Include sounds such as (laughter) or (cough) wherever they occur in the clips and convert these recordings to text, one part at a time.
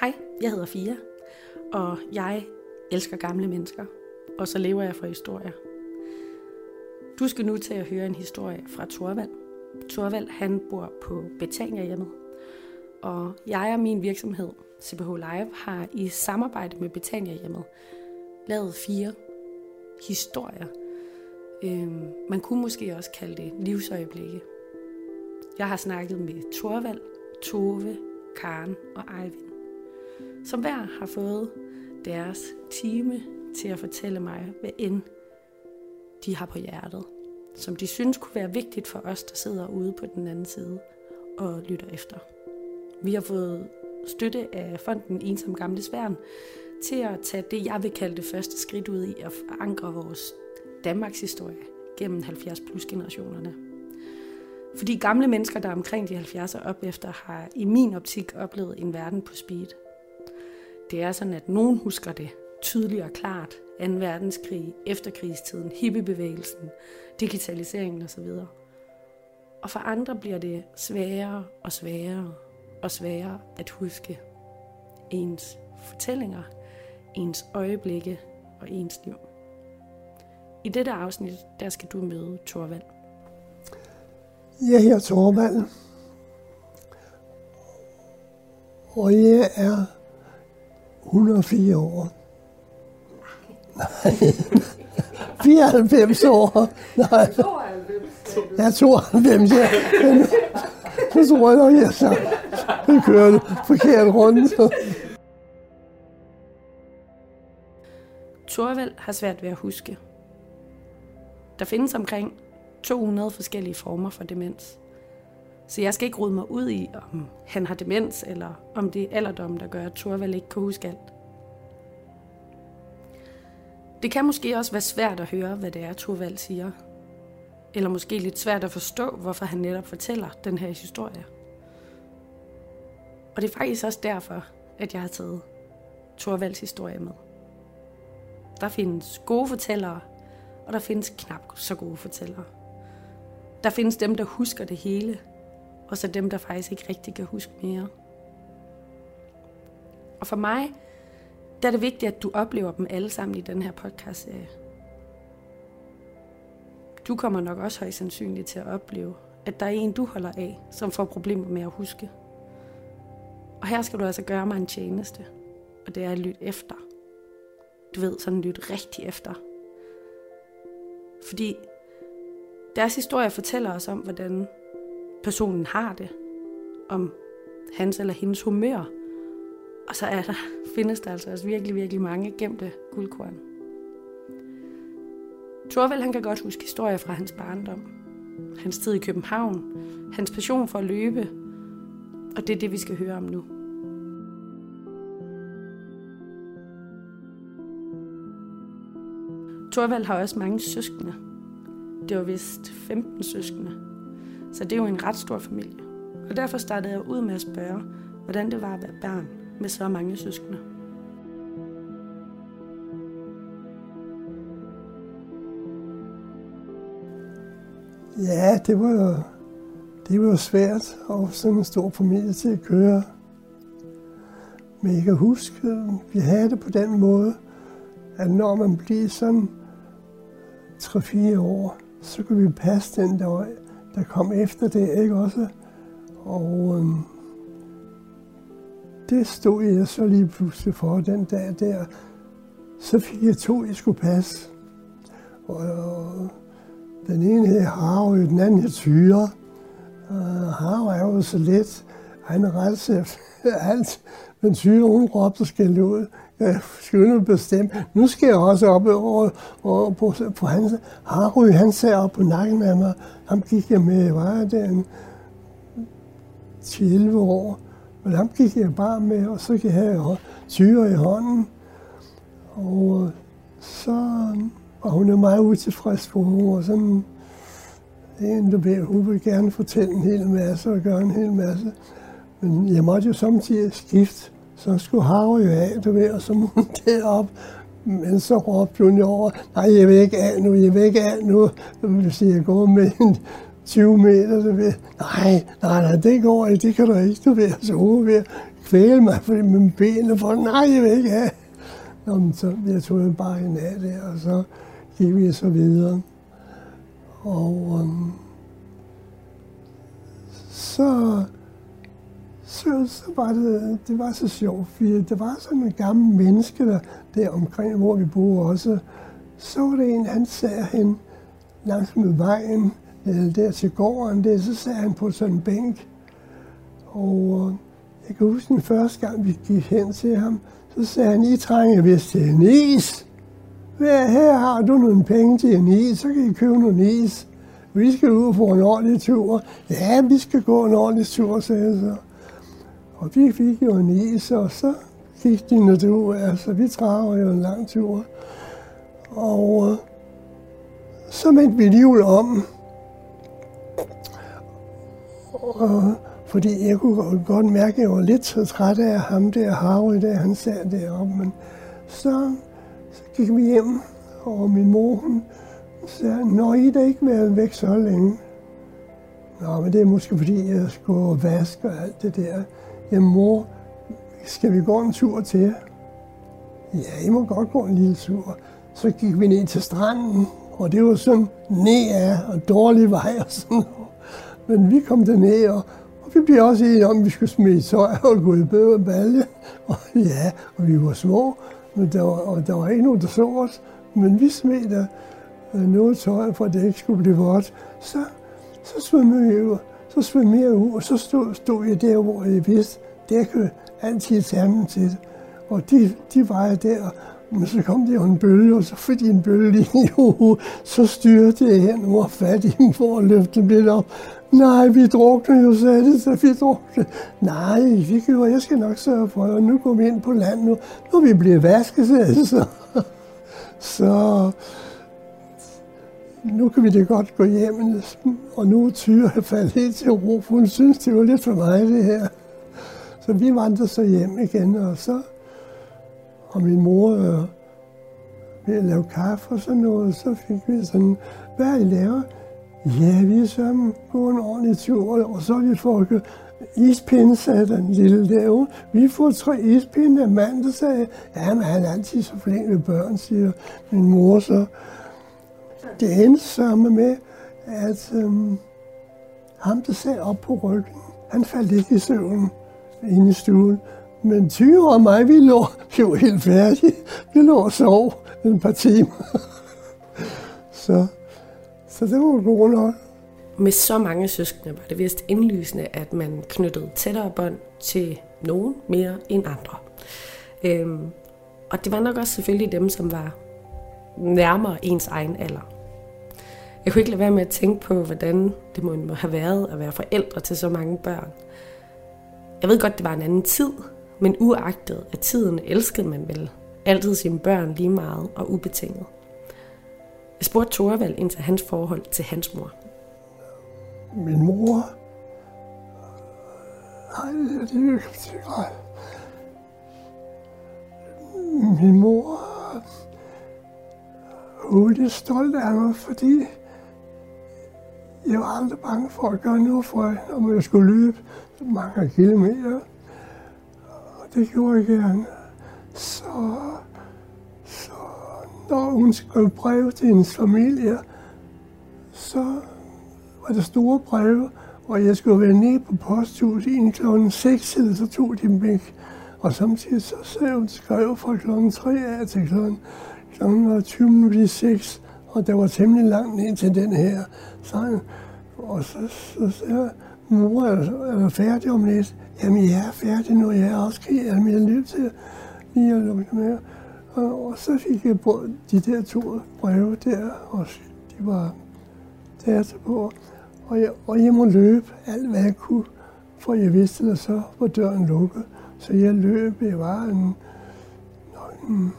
Hej, jeg hedder Fia, og jeg elsker gamle mennesker, og så lever jeg for historier. Du skal nu til at høre en historie fra Torvald. Torvald, han bor på Betania hjemmet, og jeg og min virksomhed, CBH Live, har i samarbejde med Betania hjemmet lavet fire historier. Øhm, man kunne måske også kalde det livsøjeblikke. Jeg har snakket med Torvald, Tove, Karen og Eivind som hver har fået deres time til at fortælle mig, hvad end de har på hjertet, som de synes kunne være vigtigt for os, der sidder ude på den anden side og lytter efter. Vi har fået støtte af fonden Ensom Gamle Sværn til at tage det, jeg vil kalde det første skridt ud i at forankre vores Danmarks historie gennem 70 plus generationerne. Fordi gamle mennesker, der er omkring de 70 og op efter, har i min optik oplevet en verden på speed – det er sådan, at nogen husker det tydeligt og klart. 2. verdenskrig, efterkrigstiden, hippiebevægelsen, digitaliseringen osv. Og for andre bliver det sværere og sværere og sværere at huske ens fortællinger, ens øjeblikke og ens liv. I dette afsnit, der skal du møde Torvald. Jeg hedder Torvald, og jeg er 104 år. Nej. 94 år. Nej. 92. Ja, 92, ja. Men, så tror jeg nok, jeg så vi kørte forkert rundt. Torvald har svært ved at huske. Der findes omkring 200 forskellige former for demens. Så jeg skal ikke rode mig ud i, om han har demens, eller om det er alderdom, der gør, at Torvald ikke kan huske alt. Det kan måske også være svært at høre, hvad det er, Torvald siger. Eller måske lidt svært at forstå, hvorfor han netop fortæller den her historie. Og det er faktisk også derfor, at jeg har taget Torvalds historie med. Der findes gode fortællere, og der findes knap så gode fortællere. Der findes dem, der husker det hele, og så dem, der faktisk ikke rigtig kan huske mere. Og for mig, der er det vigtigt, at du oplever dem alle sammen i den her podcast -serie. Du kommer nok også højst sandsynligt til at opleve, at der er en, du holder af, som får problemer med at huske. Og her skal du altså gøre mig en tjeneste, og det er at lytte efter. Du ved, sådan lytte rigtig efter. Fordi deres historie fortæller os om, hvordan personen har det, om hans eller hendes humør. Og så er der, (laughs) findes der altså også virkelig, virkelig mange gemte guldkorn. Torvald han kan godt huske historier fra hans barndom. Hans tid i København, hans passion for at løbe, og det er det, vi skal høre om nu. Torvald har også mange søskende. Det var vist 15 søskende. Så det er jo en ret stor familie. Og derfor startede jeg ud med at spørge, hvordan det var at være barn med så mange søskende. Ja, det var jo, det var jo svært at få sådan en stor familie til at køre. Men jeg kan huske, at vi havde det på den måde, at når man bliver sådan 3-4 år, så kan vi passe den der der kom efter det, ikke også? Og øhm, det stod jeg så lige pludselig for den dag der. Så fik jeg to, jeg skulle passe. Og, og den ene hed Harve, den anden hed Tyre. Uh, øh, Harve er jo så let. Han er ret (laughs) alt. Men Tyre, hun råbte og skældte ud jeg skynder bestemt. Nu skal jeg også op over, over på, på hans... Harry, han sad op på nakken af mig. Ham gik jeg med, var det en 11 år. Men ham gik jeg bare med, og så kan jeg have tyre i hånden. Og så var hun jo meget utilfreds, på, hun var sådan en, der ved, hun ville gerne fortælle en hel masse og gøre en hel masse. Men jeg måtte jo samtidig skifte så skulle Harry jo af, du ved, og så måtte hun derop. Men så råbte hun jo over, nej, jeg vil ikke af nu, jeg vil ikke af nu. Så vil sige, jeg går med en 20 meter, du ved. Nej, nej, nej, det går ikke, det kan du ikke, du ved. Så hun ved kvæle mig for med benene, for nej, jeg vil ikke af. Nå, men så jeg tog jeg bare en af det, og så gik vi så videre. Og um, så, så, så var det, det var så sjovt, fordi det var sådan en gammel menneske, der, der omkring, hvor vi boede også. Så var det en, han sad hen langs med vejen, øh, der til gården, der, så sad han på sådan en bænk. Og øh, jeg kan huske den første gang, vi gik hen til ham, så sagde han, I trænger vist til en is. Her har du nogle penge til en is, så kan I købe nogle is. Vi skal ud på en ordentlig tur. Ja, vi skal gå en ordentlig tur, sagde jeg så. Og vi fik jo en is, og så gik de natur. Altså, vi traver jo en lang tur. Og øh, så vendte vi livet om. Og, fordi jeg kunne godt mærke, at jeg var lidt så træt af ham der, Harry, der han sad deroppe. Men så, så gik vi hjem, og min mor, hun sagde, når I da ikke været væk så længe. Nå, men det er måske fordi, jeg skulle vaske og alt det der. Jamen mor, skal vi gå en tur til? Ja, I må godt gå en lille tur. Så gik vi ned til stranden, og det var sådan ned og dårlig vej og sådan noget. Men vi kom derned, og, og vi blev også enige om, at vi skulle smide tøj og gå i bøde og balje. Og ja, og vi var små, men der var, og der var ikke nogen, der så os. Men vi smed der øh, noget tøj, for at det ikke skulle blive vådt. Så, så svømmede vi ud, så svømmede jeg ud, og så stod, stod jeg der, hvor jeg vidste, der kunne altid tage til det. Og de, de var jeg der, men så kom der en bølge, og så fik de en bølge lige i hovedet. Så styrte jeg hen og fat i dem for at løfte dem lidt op. Nej, vi drukner jo, sagde det, så vi drukner. Nej, vi gjorde, jeg skal nok sørge for og nu går vi ind på land nu. Nu er vi blevet vasket, sagde det så. (laughs) Så nu kan vi det godt gå hjem, og nu er Tyre faldet helt til ro, for hun synes, det var lidt for meget det her. Så vi vandrede så hjem igen, og så og min mor øh, ved at lave kaffe og sådan noget, så fik vi sådan, hvad I laver? Ja, vi er sammen på en ordentlig tur, og så har vi fået ispinde, sagde den lille derovre. Vi får tre ispinde af mand, der sagde, ja, men han er altid så flink ved børn, siger min mor så. Det endte sammen med, at øhm, ham, der sad op på ryggen, han faldt lidt i søvn inde i stuen. Men Tyre og mig, vi lå, jo helt færdige. Vi lå og sov en par timer. (laughs) så, så det var god nok. Med så mange søskende var det vist indlysende, at man knyttede tættere bånd til nogen mere end andre. Øhm, og det var nok også selvfølgelig dem, som var nærmer ens egen alder. Jeg kunne ikke lade være med at tænke på, hvordan det må have været at være forældre til så mange børn. Jeg ved godt, det var en anden tid, men uagtet af tiden elskede man vel altid sine børn lige meget og ubetinget. Jeg spurgte Thorvald ind til hans forhold til hans mor. Min mor... Nej, det er ikke Min mor utrolig stolt af mig, fordi jeg var aldrig bange for at gøre noget for om jeg skulle løbe mange kilometer det gjorde jeg gerne. Så, så når hun skrev brev til hendes familie, så var der store breve, og jeg skulle være nede på posthuset i kl. 6, så tog de dem væk. Og samtidig så sagde hun skrev fra kl. 3 af til klokken, klokken 20 minutter 6, og der var temmelig langt ind til den her. sang. og så, så sagde jeg, mor er, er færdig om lidt. Jamen, jeg er færdig nu, jeg er også krig, jamen, jeg er nødt til lige at lukke med. Og, og så fik jeg brugt de der to breve der, og de var der på. Og jeg, og jeg må løbe alt, hvad jeg kunne, for jeg vidste, at så var døren lukket. Så jeg løb, jeg var en, en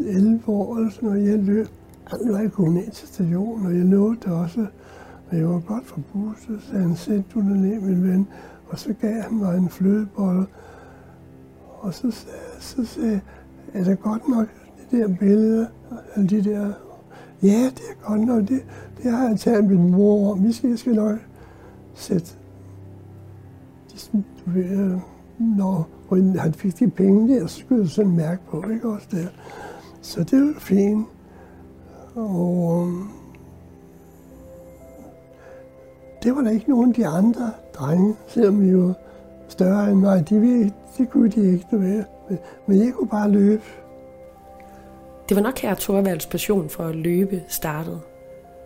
11 år eller sådan noget. Jeg løb alt, hvad jeg kunne ind til stationen, og jeg nåede det også. Men jeg var godt forbruset, så han sendte du ned, min ven. Og så gav han mig en flødebolle. Og så sagde, så sagde er det godt nok, det der billede, alle de der... Ja, det er godt nok, det, det har jeg talt med min mor om. Vi skal, jeg skal nok sætte de, du ved, når han fik de penge der, så skulle jeg sådan mærke på, ikke også der. Så det var fint. Og øhm, det var der ikke nogen af de andre drenge, selvom vi var større end mig. De, ville, det kunne de ikke, du Men jeg kunne bare løbe. Det var nok her, at Thorvalds passion for at løbe startede.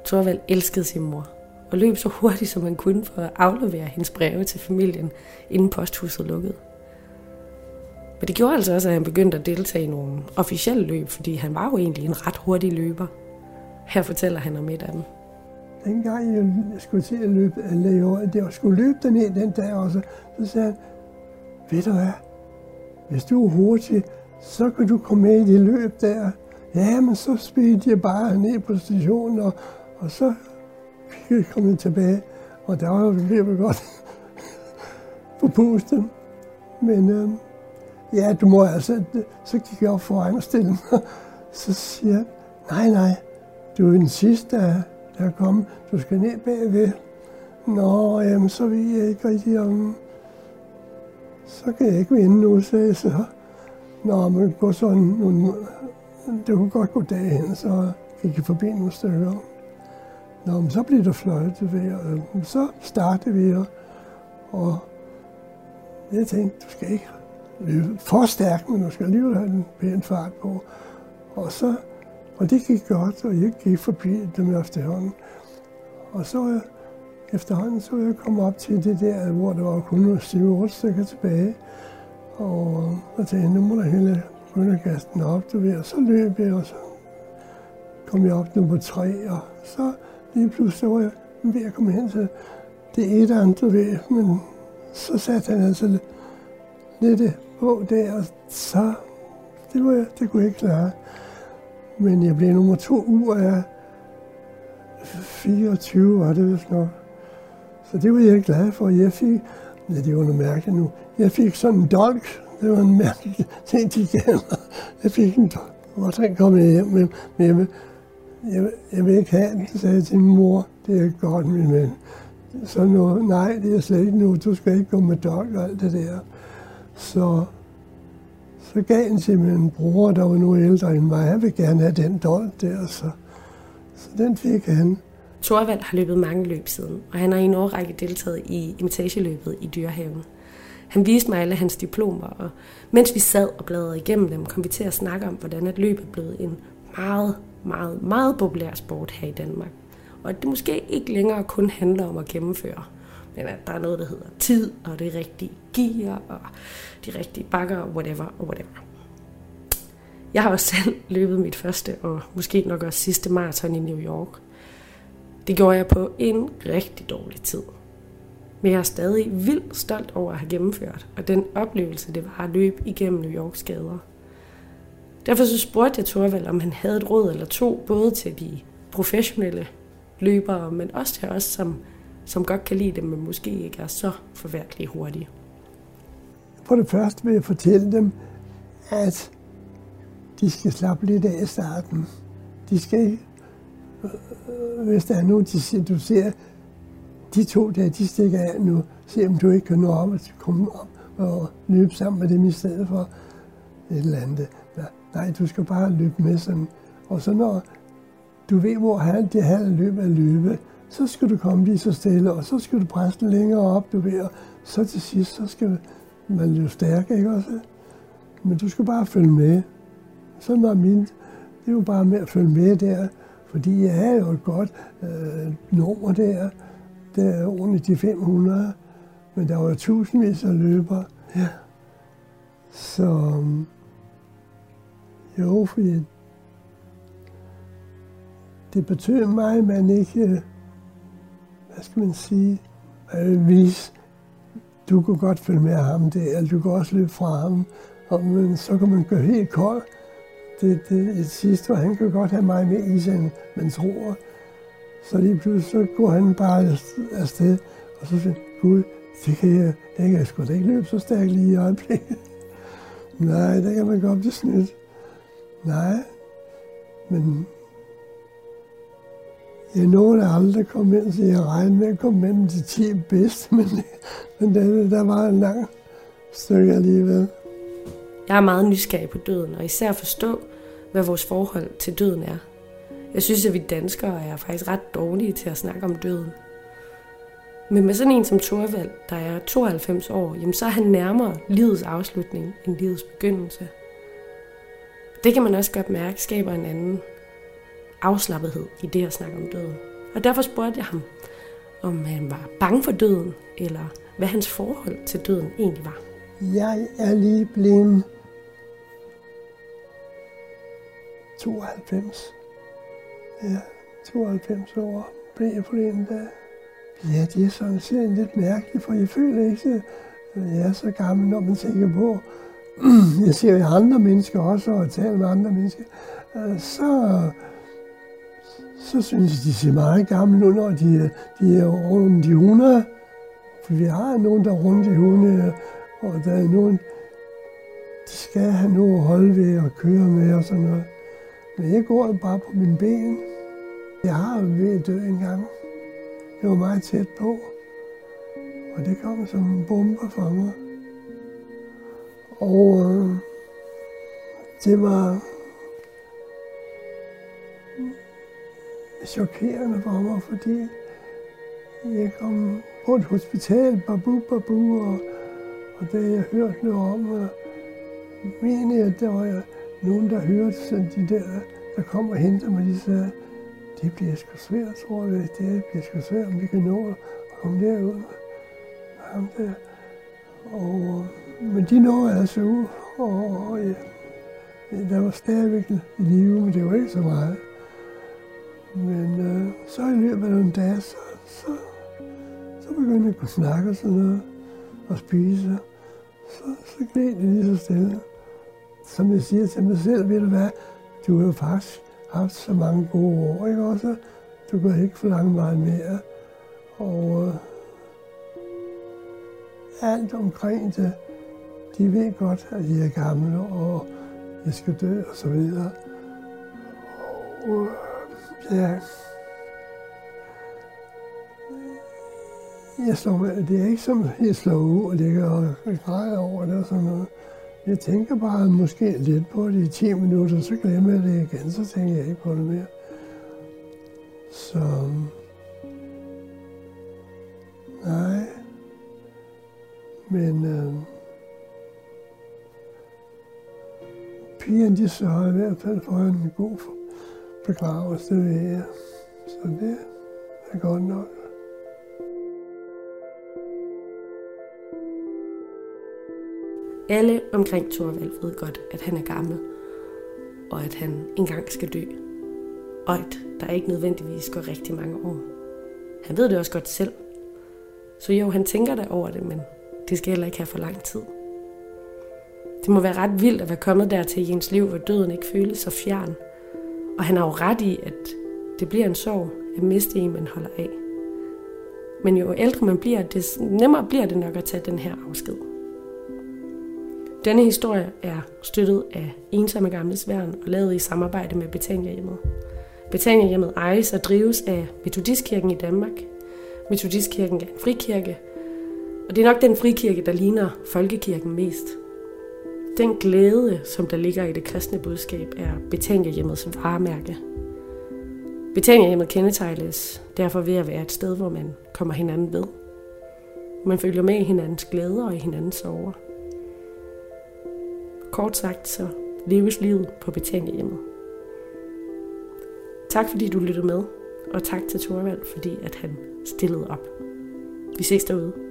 Thorvald elskede sin mor og løb så hurtigt, som han kunne for at aflevere hendes breve til familien, inden posthuset lukkede. Men det gjorde altså også, at han begyndte at deltage i nogle officielle løb, fordi han var jo egentlig en ret hurtig løber. Her fortæller han om et af dem. Dengang jeg skulle til at løbe, eller jeg skulle løbe derned den dag også, så sagde han, ved du hvad, hvis du er hurtig, så kan du komme med i det løb der. Ja, men så spillede jeg bare ned på stationen, og, og så fik jeg kommet tilbage. Og der var jeg virkelig godt (laughs) på pusten. Men øh, ja, du må altså, så gik jeg op foran (laughs) og stille mig. Så siger jeg, nej, nej, du er den sidste, der, der er kommet. Du skal ned bagved. Nå, jamen, så ved jeg ikke rigtig om... Så kan jeg ikke vinde nu, sagde jeg så. Nå, men gå sådan nogle... Det kunne godt gå dagen, så gik jeg forbi nogle stykker. Nå, men så blev der fløjtet ved, og øh, så startede vi, og, og jeg tænkte, du skal ikke løbe for stærkt, men du skal alligevel have en pæn fart på. Og så, og det gik godt, og jeg gik forbi dem efterhånden. Og så efterhånden så jeg kom op til det der, hvor der var kun 7-8 stykker tilbage. Og jeg tænkte, nu må der hele begynde op, du ved. Og så løb jeg, og så kom jeg op nummer tre, og så lige pludselig var jeg ved at komme hen til det et du ved. Men så satte han altså lidt på der, og så det, var jeg, det kunne jeg ikke klare. Men jeg blev nummer to uger af 24, var det vist nok. Så det var jeg glad for. Jeg fik, ja, det var noget mærkeligt nu, jeg fik sådan en dolk. Det var en mærkelig ting, de gav mig. Jeg fik en dolk, og så kom jeg hjem med, med, med jeg, jeg vil ikke have den, sagde jeg til min mor. Det er godt, min ven. Så nu, nej, det er slet ikke nu. Du skal ikke gå med dolk og alt det der. Så, så gav den til min bror, der var nu ældre end mig. Han vil gerne have den dolk der, så, så den fik han. Thorvald har løbet mange løb siden, og han har i en årrække deltaget i imitageløbet i Dyrehaven. Han viste mig alle hans diplomer, og mens vi sad og bladrede igennem dem, kom vi til at snakke om, hvordan et løb er blevet en meget meget, meget populær sport her i Danmark. Og at det måske ikke længere kun handler om at gennemføre, men at der er noget, der hedder tid, og det rigtige gear, og de rigtige bakker, whatever, og whatever. Jeg har også selv (laughs) løbet mit første, og måske nok også sidste maraton i New York. Det gjorde jeg på en rigtig dårlig tid. Men jeg er stadig vildt stolt over at have gennemført, og den oplevelse, det var at løbe igennem New Yorks gader – Derfor så spurgte jeg Thorvald, om han havde et råd eller to, både til de professionelle løbere, men også til os, som, som godt kan lide dem, men måske ikke er så forværkelige hurtige. For det første vil jeg fortælle dem, at de skal slappe lidt af i starten. De skal øh, hvis der er nogen, de siger, du ser, de to der, de stikker af nu, se om du ikke kan nå op og komme op og løbe sammen med dem i stedet for et eller andet. Nej, du skal bare løbe med sådan. Og så når du ved, hvor han, det her løb er løbe, så skal du komme lige så stille, og så skal du presse den længere op, du ved, og så til sidst, så skal man løbe stærk, ikke også? Men du skal bare følge med. Sådan var min. Det er jo bare med at følge med der, fordi jeg havde jo et godt øh, nummer der. Det er ordentligt de 500, men der var jo tusindvis af løbere. Ja. Så jo, fordi det betød mig, at man ikke, hvad skal man sige, øh, vise, du kunne godt følge med ham der, eller du kan også løbe fra ham, og, men så kan man gå helt kold. Det, det, det sidste var, han kan godt have mig med i sin, man tror. Så lige pludselig så går han bare afsted, og så siger Gud, det kan jeg, jeg kan sgu da ikke løbe så stærkt lige i øjeblikket. (laughs) Nej, der kan man godt blive snydt. Nej, men jeg nåede aldrig at komme ind, så jeg regnede med at komme ind til 10 bedste, men, (laughs) men der, der var en lang stykke alligevel. Jeg er meget nysgerrig på døden, og især forstå, hvad vores forhold til døden er. Jeg synes, at vi danskere er faktisk ret dårlige til at snakke om døden. Men med sådan en som Thorvald, der er 92 år, jamen så er han nærmere livets afslutning end livets begyndelse. Det kan man også godt mærke skaber en anden afslappethed i det at snakke om døden. Og derfor spurgte jeg ham, om han var bange for døden, eller hvad hans forhold til døden egentlig var. Jeg er lige blevet 92. Ja, 92 år blev jeg på den dag. Ja, det er sådan set lidt mærkeligt, for jeg føler ikke, at jeg er så gammel, når man tænker på, (clears throat) jeg ser jo andre mennesker også, og taler med andre mennesker, øh, så, så synes jeg, de ser meget gamle ud, når de, de er rundt de 100. For vi har nogen, der er rundt i 100, og der er nogen, de skal have noget at holde ved og køre med og sådan noget. Men jeg går bare på mine ben. Jeg har ved at dø en gang. Det var meget tæt på. Og det kom som en bombe for mig. Og øh, det var chokerende for mig, fordi jeg kom på et hospital, babu, babu, og, og da jeg hørte noget om, og mener at der var nogen, der hørte sådan de der, der kom og hentede mig, de sagde, det bliver sgu svært, tror jeg. Det bliver sgu svært, om vi kan nå at komme derud med ham der. Og, øh, men de nåede altså ud, og, og ja, der var stadigvæk live, men det var ikke så meget. Men øh, så i løbet af nogle dage, så, så, så begyndte jeg at kunne snakke og sådan noget, og spise. Så, så gled det lige så stille. Som jeg siger til mig selv, ved du hvad, du har faktisk haft så mange gode år, ikke også? Du kan ikke forlange meget mere. Og øh, alt omkring det, de ved godt, at jeg er gammel, og jeg skal dø, og så videre. Og øh, ja, jeg slår, det er ikke som, jeg slår ud og ligger og græder over det og sådan noget. Jeg tænker bare måske lidt på det i 10 minutter, så glemmer jeg det igen, så tænker jeg ikke på det mere. Så... Nej. Men... Øh, pigerne, de sørger i hvert fald for en god begravelse, det ved. Så det er godt nok. Alle omkring Thorvald ved godt, at han er gammel, og at han engang skal dø. Og at der ikke nødvendigvis går rigtig mange år. Han ved det også godt selv. Så jo, han tænker da over det, men det skal heller ikke have for lang tid. Det må være ret vildt at være kommet dertil i ens liv, hvor døden ikke føles så fjern. Og han har jo ret i, at det bliver en sorg at miste en, man holder af. Men jo ældre man bliver, des nemmere bliver det nok at tage den her afsked. Denne historie er støttet af Ensomme Gamle Sværn og lavet i samarbejde med Betania Hjemmet. Betania Hjemmet ejes og drives af Metodistkirken i Danmark. Metodistkirken er en frikirke, og det er nok den frikirke, der ligner folkekirken mest. Den glæde, som der ligger i det kristne budskab, er Betania Hjemmets varemærke. Betania Hjemmet kendetegnes derfor ved at være et sted, hvor man kommer hinanden ved. Man følger med i hinandens glæder og i hinandens sorger. Kort sagt, så leves livet på Betania-hjemmet. Tak fordi du lyttede med, og tak til Thorvald, fordi at han stillede op. Vi ses derude.